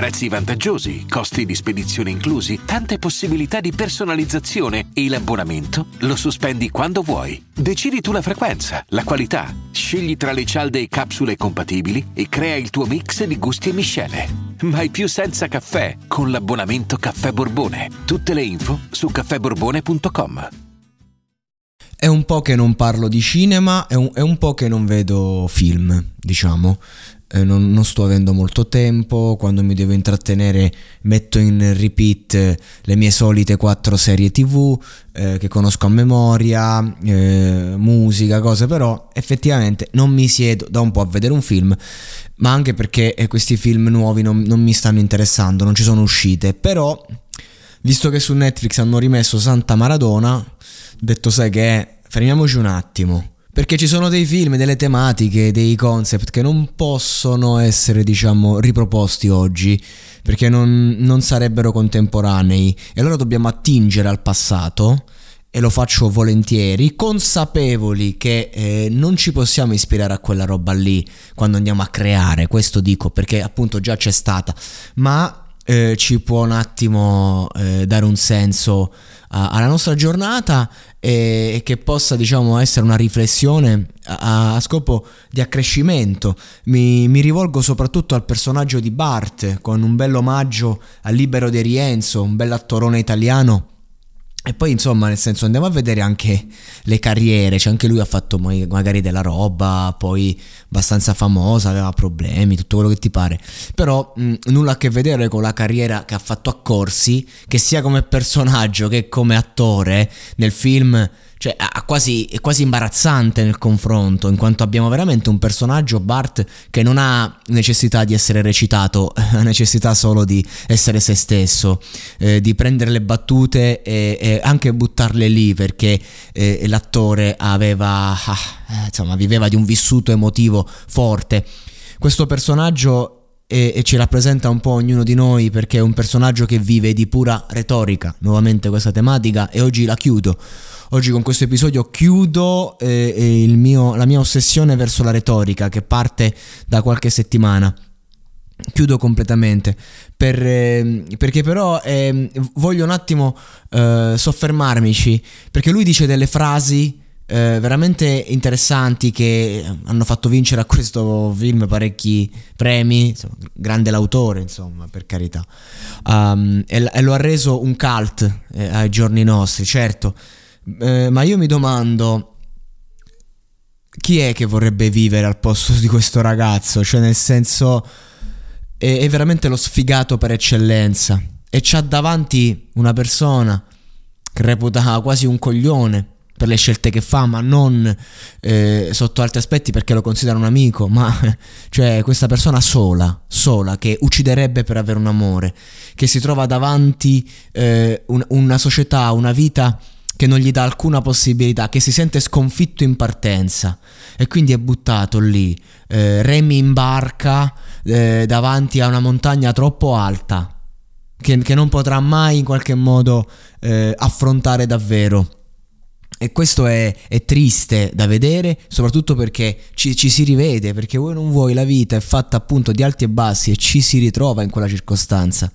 Prezzi vantaggiosi, costi di spedizione inclusi, tante possibilità di personalizzazione e l'abbonamento lo sospendi quando vuoi. Decidi tu la frequenza, la qualità, scegli tra le cialde e capsule compatibili e crea il tuo mix di gusti e miscele. Mai più senza caffè con l'abbonamento Caffè Borbone. Tutte le info su caffèborbone.com. È un po' che non parlo di cinema, è un, è un po' che non vedo film, diciamo. Eh, non, non, sto avendo molto tempo, quando mi devo intrattenere metto in repeat le mie solite quattro serie tv eh, che conosco a memoria, eh, musica, cose, però effettivamente non mi siedo da un po' a vedere un film, ma anche perché eh, questi film nuovi non, non mi stanno interessando, non ci sono uscite, però visto che su Netflix hanno rimesso Santa Maradona, detto sai che fermiamoci un attimo. Perché ci sono dei film, delle tematiche, dei concept che non possono essere, diciamo, riproposti oggi, perché non, non sarebbero contemporanei. E allora dobbiamo attingere al passato, e lo faccio volentieri, consapevoli che eh, non ci possiamo ispirare a quella roba lì quando andiamo a creare, questo dico perché appunto già c'è stata, ma eh, ci può un attimo eh, dare un senso alla nostra giornata e che possa diciamo essere una riflessione a, a scopo di accrescimento. Mi, mi, rivolgo soprattutto al personaggio di Bart con un bel omaggio al Libero di Rienzo un bell'attorone italiano e poi insomma nel senso andiamo a vedere anche le carriere, cioè anche lui ha fatto magari della roba, poi abbastanza famosa, aveva problemi, tutto quello che ti pare, però mh, nulla a che vedere con la carriera che ha fatto a Corsi, che sia come personaggio che come attore nel film cioè quasi, è quasi imbarazzante nel confronto, in quanto abbiamo veramente un personaggio, Bart, che non ha necessità di essere recitato, ha necessità solo di essere se stesso, eh, di prendere le battute e, e, anche buttarle lì, perché eh, l'attore aveva, ah, eh, insomma, viveva di un vissuto emotivo forte. Questo personaggio e, e, ci rappresenta un po' ognuno di noi perché è un personaggio che vive di pura retorica, nuovamente questa tematica e oggi la chiudo. Oggi con questo episodio chiudo eh, mio, la mia ossessione verso la retorica che parte da qualche settimana. Chiudo completamente per, eh, perché però eh, voglio un attimo eh, soffermarmici perché lui dice delle frasi eh, veramente interessanti che hanno fatto vincere a questo film parecchi premi. Insomma, grande l'autore, insomma, per carità. Um, e, e, lo ha reso un cult eh, ai giorni nostri, certo. Eh, ma io mi domando chi è che vorrebbe vivere al posto di questo ragazzo? Cioè, nel senso, è, è veramente lo sfigato per eccellenza. E c'ha davanti una persona che reputa quasi un coglione per le scelte che fa, ma non eh, sotto altri aspetti perché lo considera un amico, ma cioè questa persona sola, sola, che ucciderebbe per avere un amore, che si trova davanti eh, un, una società, una vita che non gli dà alcuna possibilità, che si sente sconfitto in partenza e quindi è buttato lì, eh, remi in barca eh, davanti a una montagna troppo alta, che, che non potrà mai in qualche modo eh, affrontare davvero. E questo è, è, triste da vedere, soprattutto perché ci, ci, si rivede, perché voi non vuoi la vita è fatta appunto di alti e bassi e ci si ritrova in quella circostanza.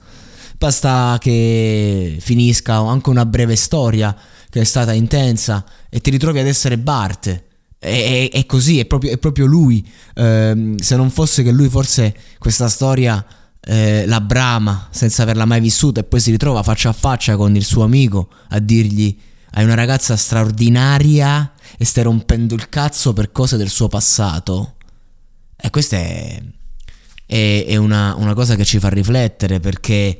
Basta che finisca anche una breve storia che è stata intensa e ti ritrovi ad essere Bart. È, è così, è proprio, è proprio lui. Eh, se non fosse che lui forse questa storia eh, la brama senza averla mai vissuta e poi si ritrova faccia a faccia con il suo amico a dirgli hai una ragazza straordinaria e stai rompendo il cazzo per cose del suo passato. E questa è, è, è una, una cosa che ci fa riflettere perché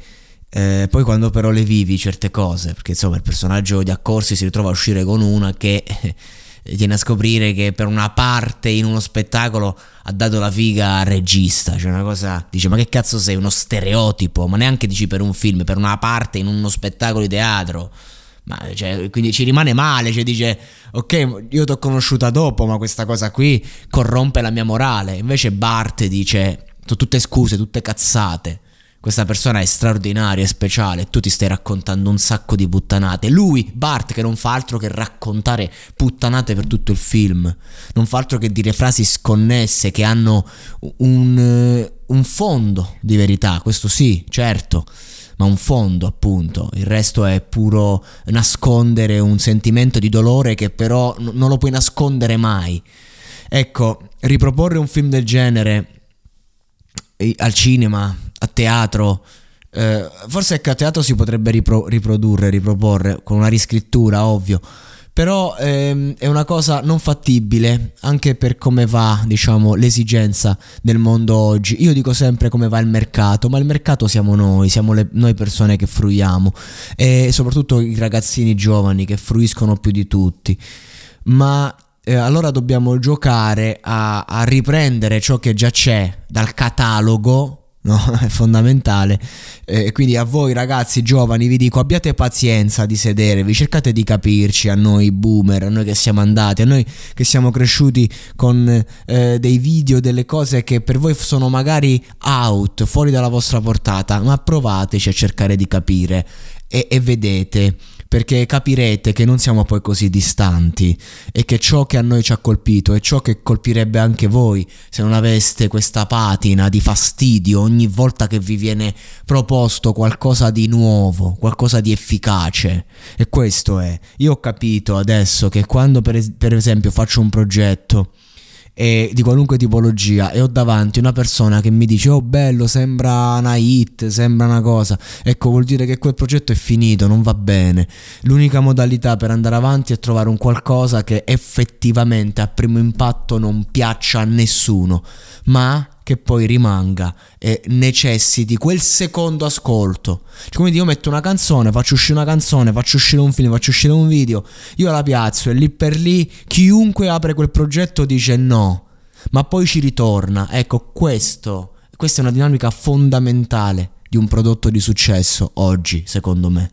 eh, poi quando però le vivi certe cose, perché insomma il personaggio di Accorsi si ritrova a uscire con una che tieni a scoprire che per una parte in uno spettacolo ha dato la figa al regista, cioè una cosa, dice ma che cazzo sei, uno stereotipo, ma neanche dici per un film, per una parte in uno spettacolo di teatro. Ma, cioè, quindi ci rimane male, cioè dice ok io ti ho conosciuta dopo ma questa cosa qui corrompe la mia morale, invece Bart dice sono tutte scuse, tutte cazzate. Questa persona è straordinaria, è speciale, tu ti stai raccontando un sacco di puttanate. Lui, Bart, che non fa altro che raccontare puttanate per tutto il film, non fa altro che dire frasi sconnesse che hanno un, un fondo di verità, questo sì, certo ma un fondo appunto, il resto è puro nascondere un sentimento di dolore che però non lo puoi nascondere mai. Ecco, riproporre un film del genere al cinema, a teatro. Eh, forse ecco, a teatro si potrebbe ripro- riprodurre, riproporre con una riscrittura, ovvio. Però ehm, è una cosa non fattibile anche per come va, diciamo, l'esigenza del mondo oggi. Io dico sempre come va il mercato, ma il mercato siamo noi, siamo le, noi persone che fruiamo e soprattutto i ragazzini giovani che fruiscono più di tutti. Ma eh, allora dobbiamo giocare a, a riprendere ciò che già c'è dal catalogo No, è fondamentale. Eh, quindi a voi ragazzi giovani vi dico abbiate pazienza di sedervi, cercate di capirci a noi boomer, a noi che siamo andati, a noi che siamo cresciuti con eh, dei video, delle cose che per voi sono magari out, fuori dalla vostra portata, ma provateci a cercare di capire e, e vedete perché capirete che non siamo poi così distanti e che ciò che a noi ci ha colpito è ciò che colpirebbe anche voi se non aveste questa patina di fastidio ogni volta che vi viene proposto qualcosa di nuovo, qualcosa di efficace. E questo è. Io ho capito adesso che quando per, es- per esempio faccio un progetto e di qualunque tipologia e ho davanti una persona che mi dice oh bello sembra una hit sembra una cosa. Ecco vuol dire che quel progetto è finito non va bene. L'unica modalità per andare avanti è trovare un qualcosa che effettivamente a primo impatto non piaccia a nessuno ma che poi rimanga e necessiti quel secondo ascolto. Cioè, come io metto una canzone, faccio uscire una canzone, faccio uscire un film, faccio uscire un video, io la piazzo e lì per lì chiunque apre quel progetto dice no, ma poi ci ritorna. Ecco, questo, questa è una dinamica fondamentale di un prodotto di successo oggi, secondo me.